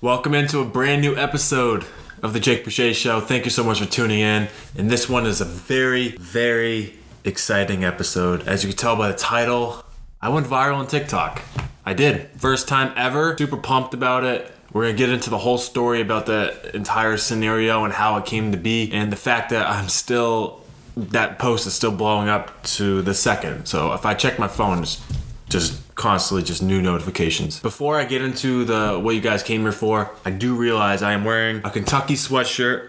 Welcome into a brand new episode of the Jake Boucher Show. Thank you so much for tuning in. And this one is a very, very exciting episode. As you can tell by the title, I went viral on TikTok. I did. First time ever. Super pumped about it. We're gonna get into the whole story about the entire scenario and how it came to be, and the fact that I'm still that post is still blowing up to the second. So if I check my phone, it's just constantly just new notifications. Before I get into the what you guys came here for, I do realize I am wearing a Kentucky sweatshirt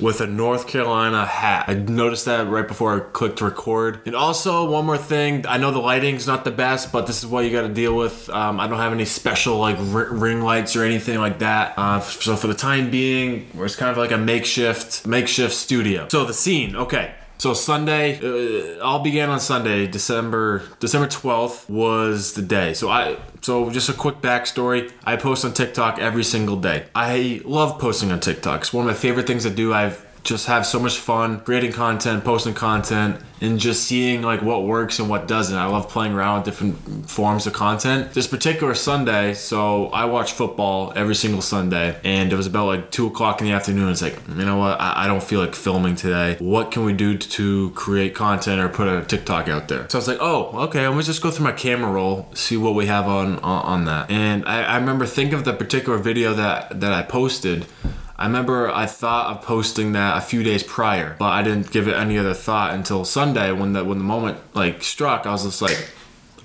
with a North Carolina hat. I noticed that right before I clicked record. And also, one more thing. I know the lighting's not the best, but this is what you got to deal with. Um, I don't have any special like r- ring lights or anything like that. Uh, so for the time being, it's kind of like a makeshift makeshift studio. So the scene, okay. So Sunday, uh, all began on Sunday, December December twelfth was the day. So I so just a quick backstory. I post on TikTok every single day. I love posting on TikTok. It's one of my favorite things to do. I've just have so much fun creating content, posting content, and just seeing like what works and what doesn't. I love playing around with different forms of content. This particular Sunday, so I watch football every single Sunday, and it was about like two o'clock in the afternoon. It's like, you know what? I, I don't feel like filming today. What can we do to create content or put a TikTok out there? So I was like, oh, okay. Let me just go through my camera roll, see what we have on on, on that. And I, I remember think of the particular video that that I posted. I remember I thought of posting that a few days prior, but I didn't give it any other thought until Sunday when the when the moment like struck. I was just like,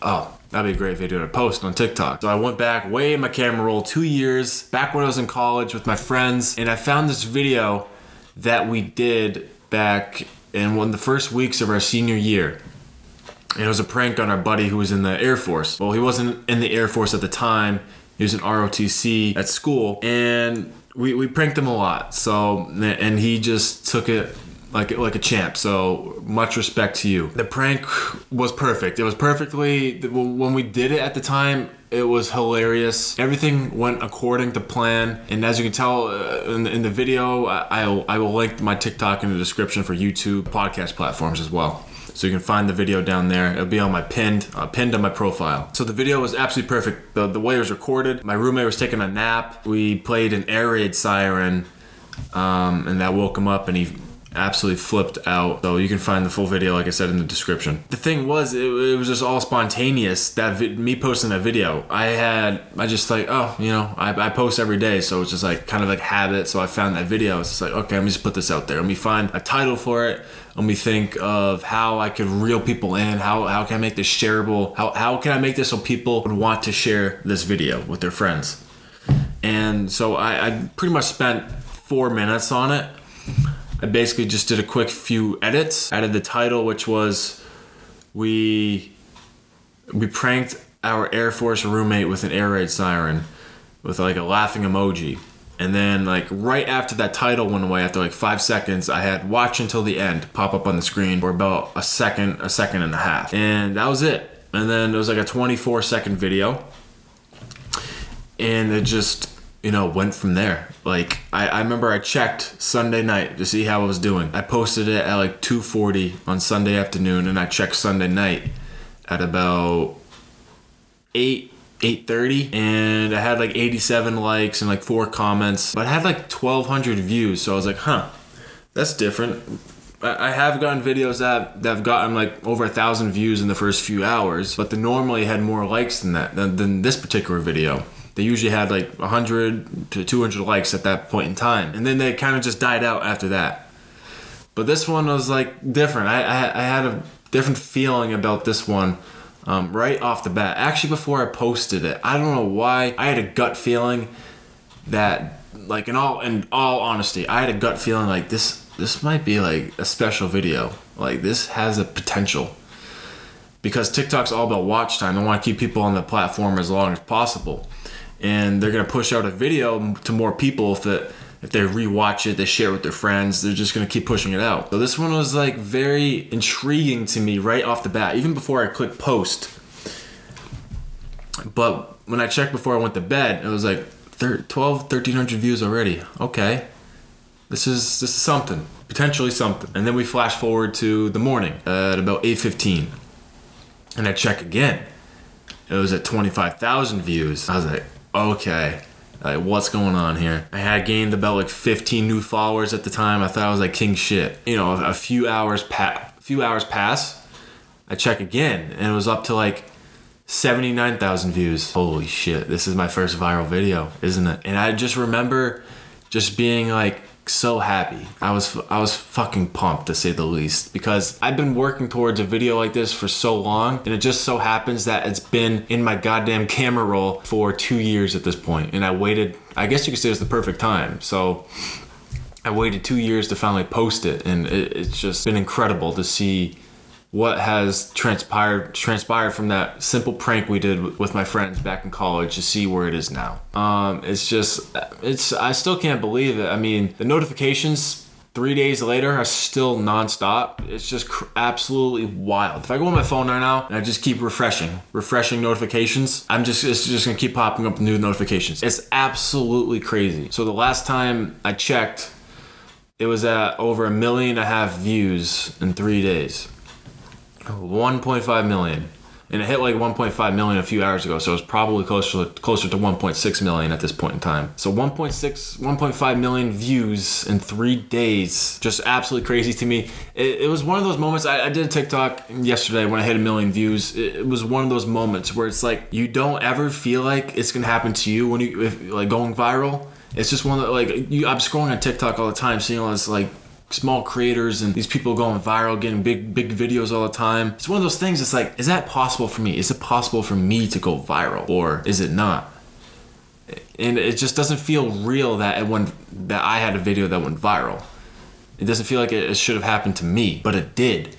oh, that'd be a great video to post on TikTok. So I went back way in my camera roll two years back when I was in college with my friends, and I found this video that we did back in one of the first weeks of our senior year. And it was a prank on our buddy who was in the Air Force. Well, he wasn't in the Air Force at the time. He was in ROTC at school, and we, we pranked him a lot. So and he just took it like like a champ. So much respect to you. The prank was perfect. It was perfectly when we did it at the time. It was hilarious. Everything went according to plan. And as you can tell uh, in, the, in the video, I, I, I will link my TikTok in the description for YouTube podcast platforms as well so you can find the video down there. It'll be on my pinned uh, pinned on my profile. So the video was absolutely perfect. The, the way it was recorded, my roommate was taking a nap. We played an air raid siren, um, and that woke him up, and he absolutely flipped out. So you can find the full video, like I said in the description. The thing was, it, it was just all spontaneous. That vi- me posting that video, I had, I just like, oh, you know, I, I post every day, so it's just like kind of like habit. So I found that video. It's just like, okay, let me just put this out there. Let me find a title for it. Let me think of how I could reel people in. How how can I make this shareable? How how can I make this so people would want to share this video with their friends? And so I, I pretty much spent four minutes on it I basically just did a quick few edits. Added the title, which was we we pranked our Air Force roommate with an air raid siren with like a laughing emoji. And then like right after that title went away, after like five seconds, I had watch until the end pop up on the screen for about a second, a second and a half. And that was it. And then it was like a 24 second video. And it just you know, went from there. Like I, I remember I checked Sunday night to see how I was doing. I posted it at like 2:40 on Sunday afternoon, and I checked Sunday night at about eight. 8:30 and I had like 87 likes and like four comments but I had like 1200 views so I was like huh that's different I have gotten videos that that have gotten like over a thousand views in the first few hours, but they normally had more likes than that than, than this particular video they usually had like 100 to 200 likes at that point in time. And then they kind of just died out after that. But this one was like different. I, I, I had a different feeling about this one um, right off the bat. Actually before i posted it i don't know why i had a gut feeling that like in all in all honesty i had a gut feeling like this this might be like a special video. Like this has a potential. Because TikTok's all about watch time. They want to keep people on the platform as long as possible and they're gonna push out a video to more people if it if they rewatch it, they share it with their friends, they're just gonna keep pushing it out. So this one was like very intriguing to me right off the bat, even before I clicked post. But when I checked before I went to bed, it was like 12, 1300 views already. Okay, this is this is something, potentially something. And then we flash forward to the morning at about 8:15, and I check again. It was at 25,000 views. I was like, okay, Like, what's going on here? I had gained about like 15 new followers at the time. I thought I was like king shit. You know, a few hours pa- few hours pass. I check again, and it was up to like 79,000 views. Holy shit, this is my first viral video, isn't it? And I just remember just being like so happy. I was I was fucking pumped to say the least because I've been working towards a video like this for so long and it just so happens that it's been in my goddamn camera roll for 2 years at this point and I waited I guess you could say it was the perfect time. So I waited 2 years to finally post it and it, it's just been incredible to see what has transpired transpired from that simple prank we did with my friends back in college to see where it is now. Um, it's just it's I still can't believe it. I mean, the notifications three days later are still nonstop. It's just cr- absolutely wild. If I go on my phone right now and I just keep refreshing, refreshing notifications, I'm just it's just gonna keep popping up new notifications. It's absolutely crazy. So the last time I checked, it was at over a million and a half views in three days. 1.5 million. And it hit like 1.5 million a few hours ago so it's probably closer closer to 1.6 million at this point in time. So 1.6 1.5 million views in three days. Just absolutely crazy to me. It, it was one of those moments I, I, did a tiktok yesterday when i hit a million views. It, it, was one of those moments where it's like you don't ever feel like it's gonna happen to you when you if, like going viral. It's just one of the, like you i'm scrolling on tiktok all the time seeing all this like small creators and these people going viral, getting big big videos all the time. It's one of those things. It's like, is that possible for me? Is it possible for me to go viral, or is it not? And it just doesn't feel real that it went that I had a video that went viral. It doesn't feel like it, should have happened to me, but it did.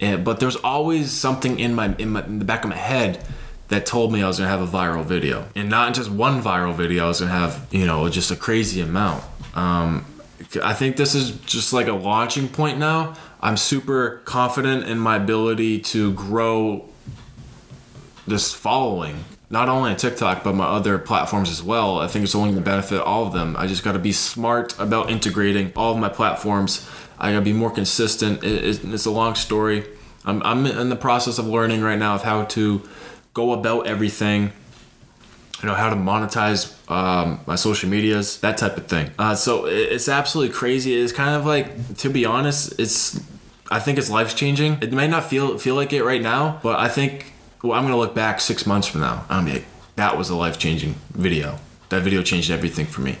And, but there's always something in my, in my in the back of my head that told me I was gonna have a viral video, and not just one viral video. I was gonna have you know just a crazy amount. Um, I think this is just like a launching point now. I'm super confident in my ability to grow this following, not only on TikTok, but my other platforms as well. I think it's only going to benefit all of them. I just got to be smart about integrating all of my platforms. I got to be more consistent. it's a long story. I'm, I'm in the process of learning right now of how to go about everything you know how to monetize um, my social medias that type of thing. Uh, so it's absolutely crazy. It's kind of like to be honest it's i think it's life changing it may not feel feel like it right now but i think well, i'm gonna look back six months from now. I'm like that was a life changing video. That video changed everything for me.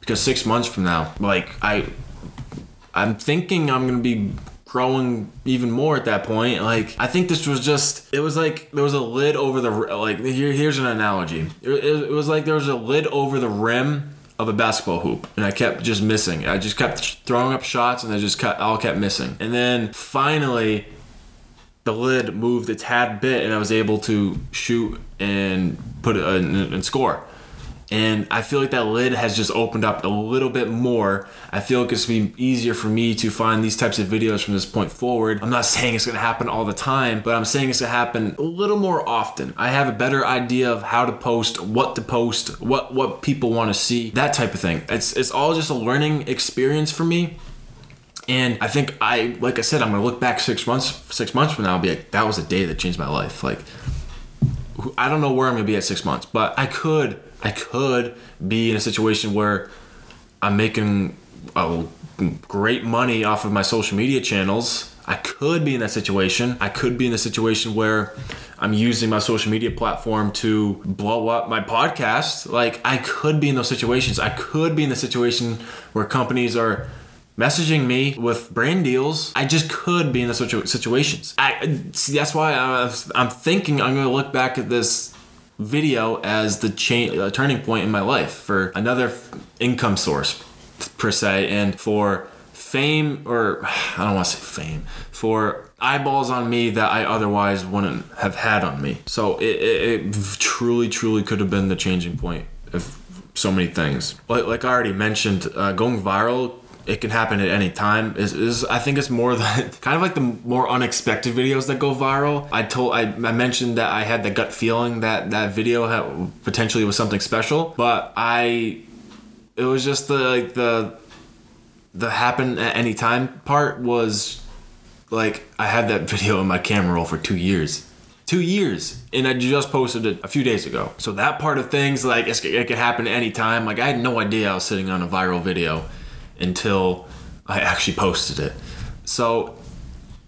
Because six months from now like i i'm thinking i'm gonna be growing even more at that point. Like I think this was just it was like there was a lid over the like here here's an analogy. It, it, was like there was a lid over the rim of a basketball hoop and I kept just missing. I just kept throwing up shots and I just kept all kept missing. And then finally the lid moved a tad bit and I was able to shoot and put it and, and score and I feel like that lid has just opened up a little bit more. I feel like it's gonna be easier for me to find these types of videos from this point forward. I'm not saying it's gonna happen all the time, but I'm saying it's gonna happen a little more often. I have a better idea of how to post, what to post, what what people want to see, that type of thing. It's it's all just a learning experience for me. And I think I, like I said, I'm gonna look back six months, six months from now, and be like, that was a day that changed my life. Like, I don't know where I'm gonna be at six months, but I could I could be in a situation where I'm making a great money off of my social media channels. I could be in that situation. I could be in a situation where I'm using my social media platform to blow up my podcast. Like I could be in those situations. I could be in the situation where companies are messaging me with brand deals. I just could be in those situations. I see, that's why I'm thinking I'm going to look back at this video as the cha- uh, turning point in my life for another income source per se and for fame or I don't want to say fame for eyeballs on me that I otherwise wouldn't have had on me. So it, it, it truly, truly could have been the changing point of so many things. Like, like I already mentioned, uh, going viral it can happen at any time is, is I think it's more than kind of like the more unexpected videos that go viral. I told I, I mentioned that I had the gut feeling that that video had, potentially was something special, but I it was just the like the the happen at any time part was like I had that video in my camera roll for two years two years, and I just posted it a few days ago. So that part of things, like it could happen anytime. Like I had no idea I was sitting on a viral video until I actually posted it. So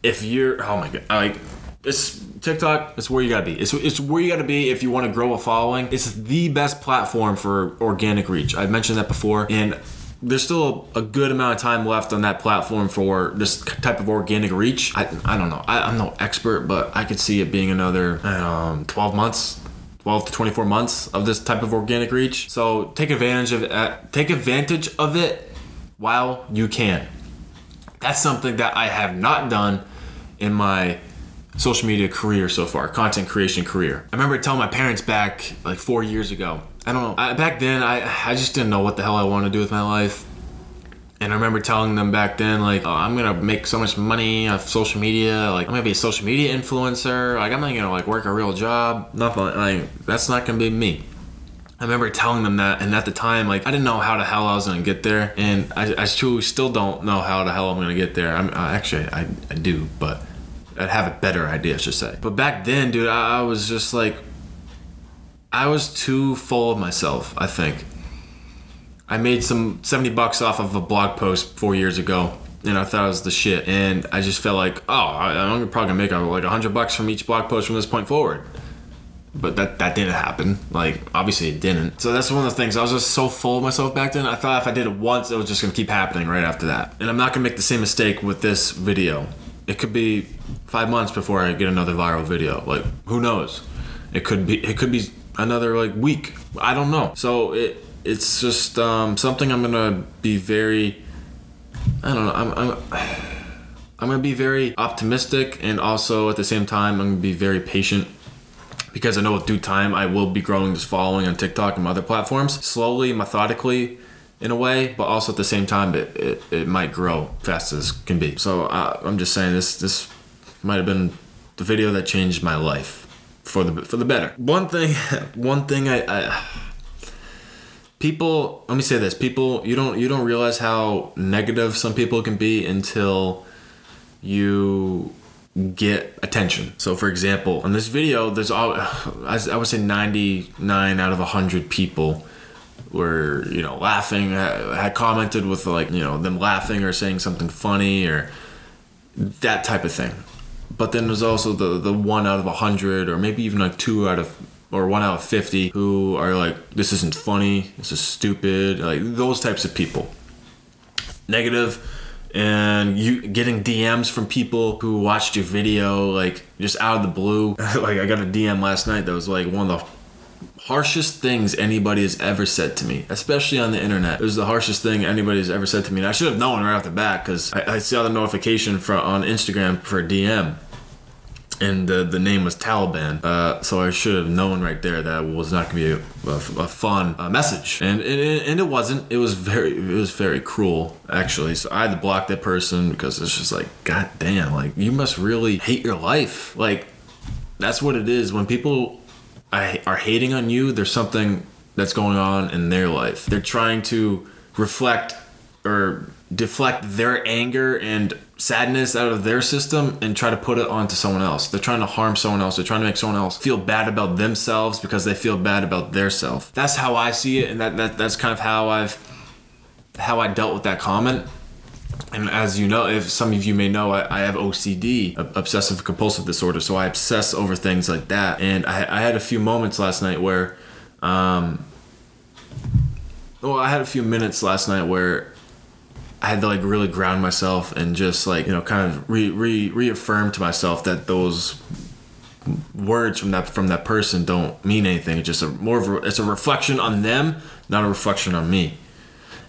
if you're, oh my god, like it's TikTok. It's where you gotta be. It's, it's where you gotta be if you want to grow a following. It's the best platform for organic reach. I've mentioned that before, and there's still a good amount of time left on that platform for this type of organic reach. I, I don't know. I, am no expert, but I could see it being another um, 12 months, 12 to 24 months of this type of organic reach. So take advantage of it. Uh, take advantage of it while you can. That's something that I have not done in my social media career so far, content creation career. I remember telling my parents back like four years ago. I don't know. I, back then, I I just didn't know what the hell I wanted to do with my life. And I remember telling them back then, like, oh, I'm gonna make so much money off social media. Like, I'm gonna be a social media influencer. Like, I'm not gonna like work a real job. Nothing. Like, that's not gonna be me. I remember telling them that, and at the time, like, I didn't know how the hell I was gonna get there, and I, I truly still don't know how the hell I'm gonna get there. I'm uh, actually, I, I do, but I'd have a better idea, I should say. But back then, dude, I, I was just like, I was too full of myself, I think. I made some 70 bucks off of a blog post four years ago and I thought it was the shit. And I just felt like, oh, I'm probably gonna make like 100 bucks from each blog post from this point forward. But that, that didn't happen. Like, obviously it didn't. So that's one of the things. I was just so full of myself back then. I thought if I did it once, it was just gonna keep happening right after that. And I'm not gonna make the same mistake with this video. It could be five months before I get another viral video. Like, who knows? It could be. It could be another like week. I don't know. So it it's just um, something I'm gonna be very. I don't know. I'm. I'm I'm gonna be very optimistic and also at the same time I'm gonna be very patient because I know with due time I will be growing this following on TikTok and other platforms slowly, methodically, in a way, but also at the same time it, it, it might grow fast as can be. So uh, I'm just saying this this might have been the video that changed my life for the for the better. One thing, one thing I, I people let me say this people you don't you don't realize how negative some people can be until you get attention. So for example in this video there's all i would say 99 out of 100 people were you know laughing had commented with like you know them laughing or saying something funny or that type of thing. But then there's also the the one out of hundred, or maybe even like two out of or one out of 50 who are like this isn't funny this is stupid like those types of people. Negative and you getting dms from people who watched your video like just out of the blue like i got a dm last night that was like one of the harshest things anybody has ever said to me, especially on the internet. It was the harshest thing anybody has ever said to me. And I should have known right off the bat because I, I saw the notification for on Instagram for a DM and the, the name was Taliban. Uh, so I should have known right there that was not going to be a, a, a fun uh, message, and, and and it wasn't. It was very it was very cruel actually. So I had to block that person because it's just like God damn, like you must really hate your life. Like that's what it is when people are hating on you. There's something that's going on in their life. They're trying to reflect or deflect their anger and sadness out of their system and try to put it onto someone else. They're trying to harm someone else. They're trying to make someone else feel bad about themselves because they feel bad about their self. That's how I see it, and that, that that's kind of how I've how I dealt with that comment. And as you know, if some of you may know, I, I have OCD, obsessive compulsive disorder. So I obsess over things like that. And I, I had a few moments last night where, um, well, I had a few minutes last night where I had to like really ground myself and just like you know kind of re, re reaffirm to myself that those words from that from that person don't mean anything. It's just a more of a, it's a reflection on them, not a reflection on me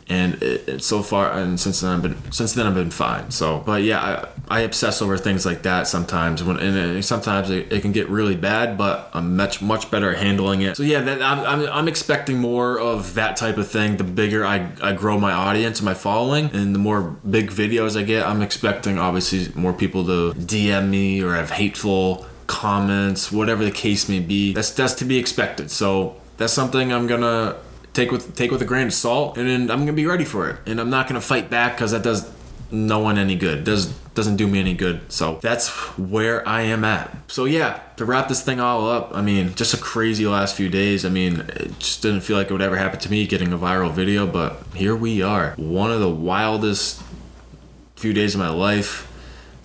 and it, it, so far and since then I've been since then I've been fine. So, but yeah, I, I obsess over things like that sometimes. When and sometimes it, it, can get really bad, but I'm much much better at handling it. So yeah, that, I'm, I'm I'm expecting more of that type of thing. The bigger I I grow my audience and my following, and the more big videos I get, I'm expecting obviously more people to DM me or have hateful comments, whatever the case may be. That's that's to be expected. So that's something I'm gonna take with take with a grain of salt, and then I'm gonna be ready for it. And I'm not gonna fight back because that does no one any good. Does doesn't do me any good. So that's where I am at. So yeah, to wrap this thing all up, I mean, just a crazy last few days. I mean, it just didn't feel like it would ever happen to me getting a viral video, but here we are. One of the wildest few days of my life.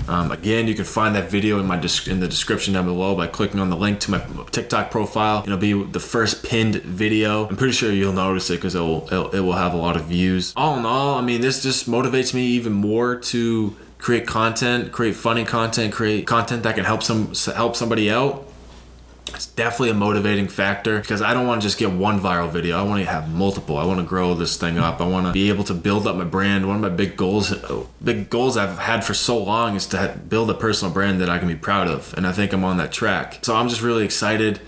Um, again, you can find that video in my in the description down below by clicking on the link to my TikTok profile. It'll be the first pinned video. I'm pretty sure you'll notice it because it will it will have a lot of views. All in all, I mean, this just motivates me even more to create content, create funny content, create content that can help some help somebody out it's definitely a motivating factor because I don't want to just get one viral video. I want to have multiple. I want to grow this thing up. I want to be able to build up my brand. One of my big goals, big goals I've had for so long is to build a personal brand that I can be proud of. And I think I'm on that track. So I'm just really excited,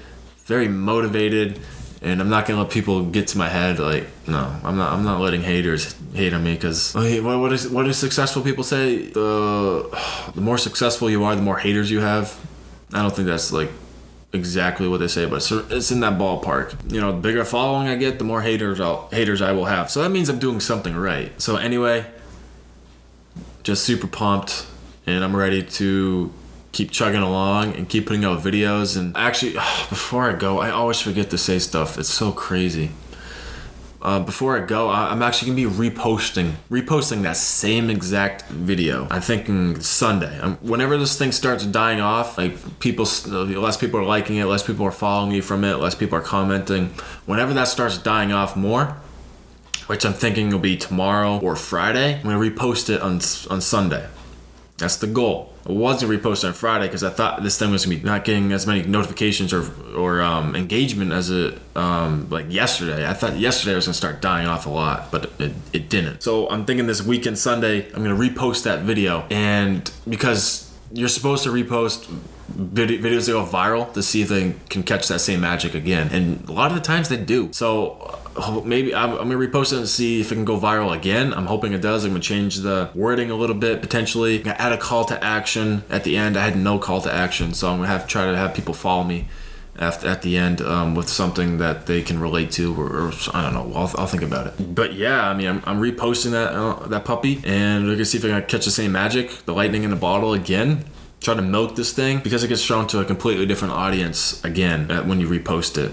very motivated, and I'm not gonna let people get to my head. Like, no, I'm not. I'm not letting haters hate on me because what, what is what do successful people say? The the more successful you are, the more haters you have. I don't think that's like exactly what they say, but it's in that ballpark. You know, the bigger following I get, the more haters I'll, haters I will have. So that means I'm doing something right. So anyway, just super pumped, and I'm ready to keep chugging along and keep putting out videos. And actually, before I go, I always forget to say stuff. It's so crazy uh, before I go, I, am actually gonna be reposting reposting that same exact video. I'm thinking Sunday. I'm, whenever this thing starts dying off, like people, less people are liking it, less people are following me from it, less people are commenting. Whenever that starts dying off more, which I'm thinking will be tomorrow or Friday, I'm gonna repost it on on Sunday. That's the goal. Wasn't reposting on Friday because I thought this thing was gonna be not getting as many notifications or or um, engagement as it um, like yesterday. I thought yesterday was gonna start dying off a lot, but it, it didn't. So I'm thinking this weekend Sunday I'm gonna repost that video, and because you're supposed to repost videos that go viral to see if they can catch that same magic again, and a lot of the times they do. So maybe I'm, I'm, gonna repost it and see if it can go viral again. I'm hoping it does. I'm gonna change the wording a little bit potentially. Add a call to action at the end. I had no call to action, so I'm gonna have to try to have people follow me after, at the end um, with something that they can relate to, or, or I don't know. I'll, I'll, think about it. But yeah, I mean, I'm, I'm reposting that uh, that puppy, and we're gonna see if I can catch the same magic, the lightning in the bottle again. Try to milk this thing because it gets shown to a completely different audience again uh, when you repost it.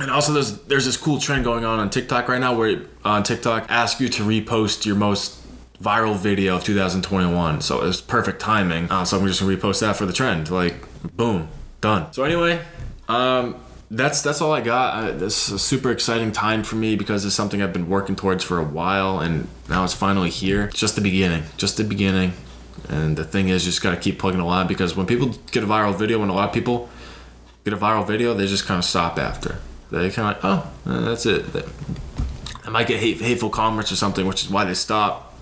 And also, there's there's this cool trend going on on TikTok right now where on TikTok ask you to repost your most viral video of 2021. So it's perfect timing. Uh, so I'm just gonna repost that for the trend. Like, boom, done. So anyway, um, that's that's all I got. Uh, this is a super exciting time for me because it's something I've been working towards for a while, and now it's finally here. It's just the beginning, just the beginning. And the thing is, you just gotta keep plugging along because when people get a viral video, when a lot of people get a viral video, they just kind of stop after they kind of like, oh, that's it. I might get hate, hateful comments or something, which is why they stop.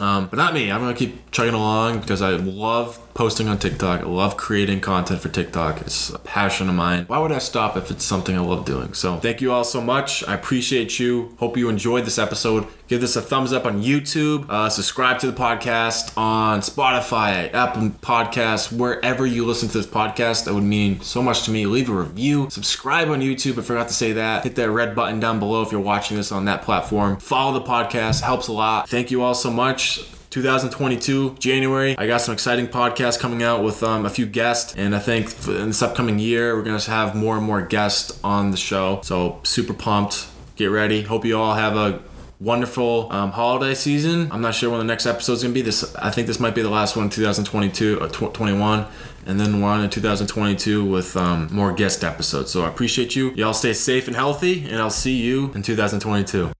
Um, but not me. I'm gonna keep chugging along because I love posting on TikTok. I love creating content for TikTok. It's a passion of mine. Why would I stop if it's something I love doing? So thank you all so much. I appreciate you. Hope you enjoyed this episode. Give this a thumbs up on YouTube. Uh, subscribe to the podcast on Spotify, Apple Podcasts, wherever you listen to this podcast. That would mean so much to me. Leave a review. Subscribe on YouTube. I forgot to say that. Hit that red button down below if you're watching this on that platform. Follow the podcast. Helps a lot. Thank you all so much. 2022 January. I got some exciting podcasts coming out with um, a few guests, and I think in this upcoming year we're gonna have more and more guests on the show. So super pumped. Get ready. Hope you all have a wonderful um, holiday season. I'm not sure when the next episode is gonna be. This I think this might be the last one, 2022 or uh, 21, and then we're on in 2022 with um, more guest episodes. So I appreciate you. Y'all stay safe and healthy, and I'll see you in 2022.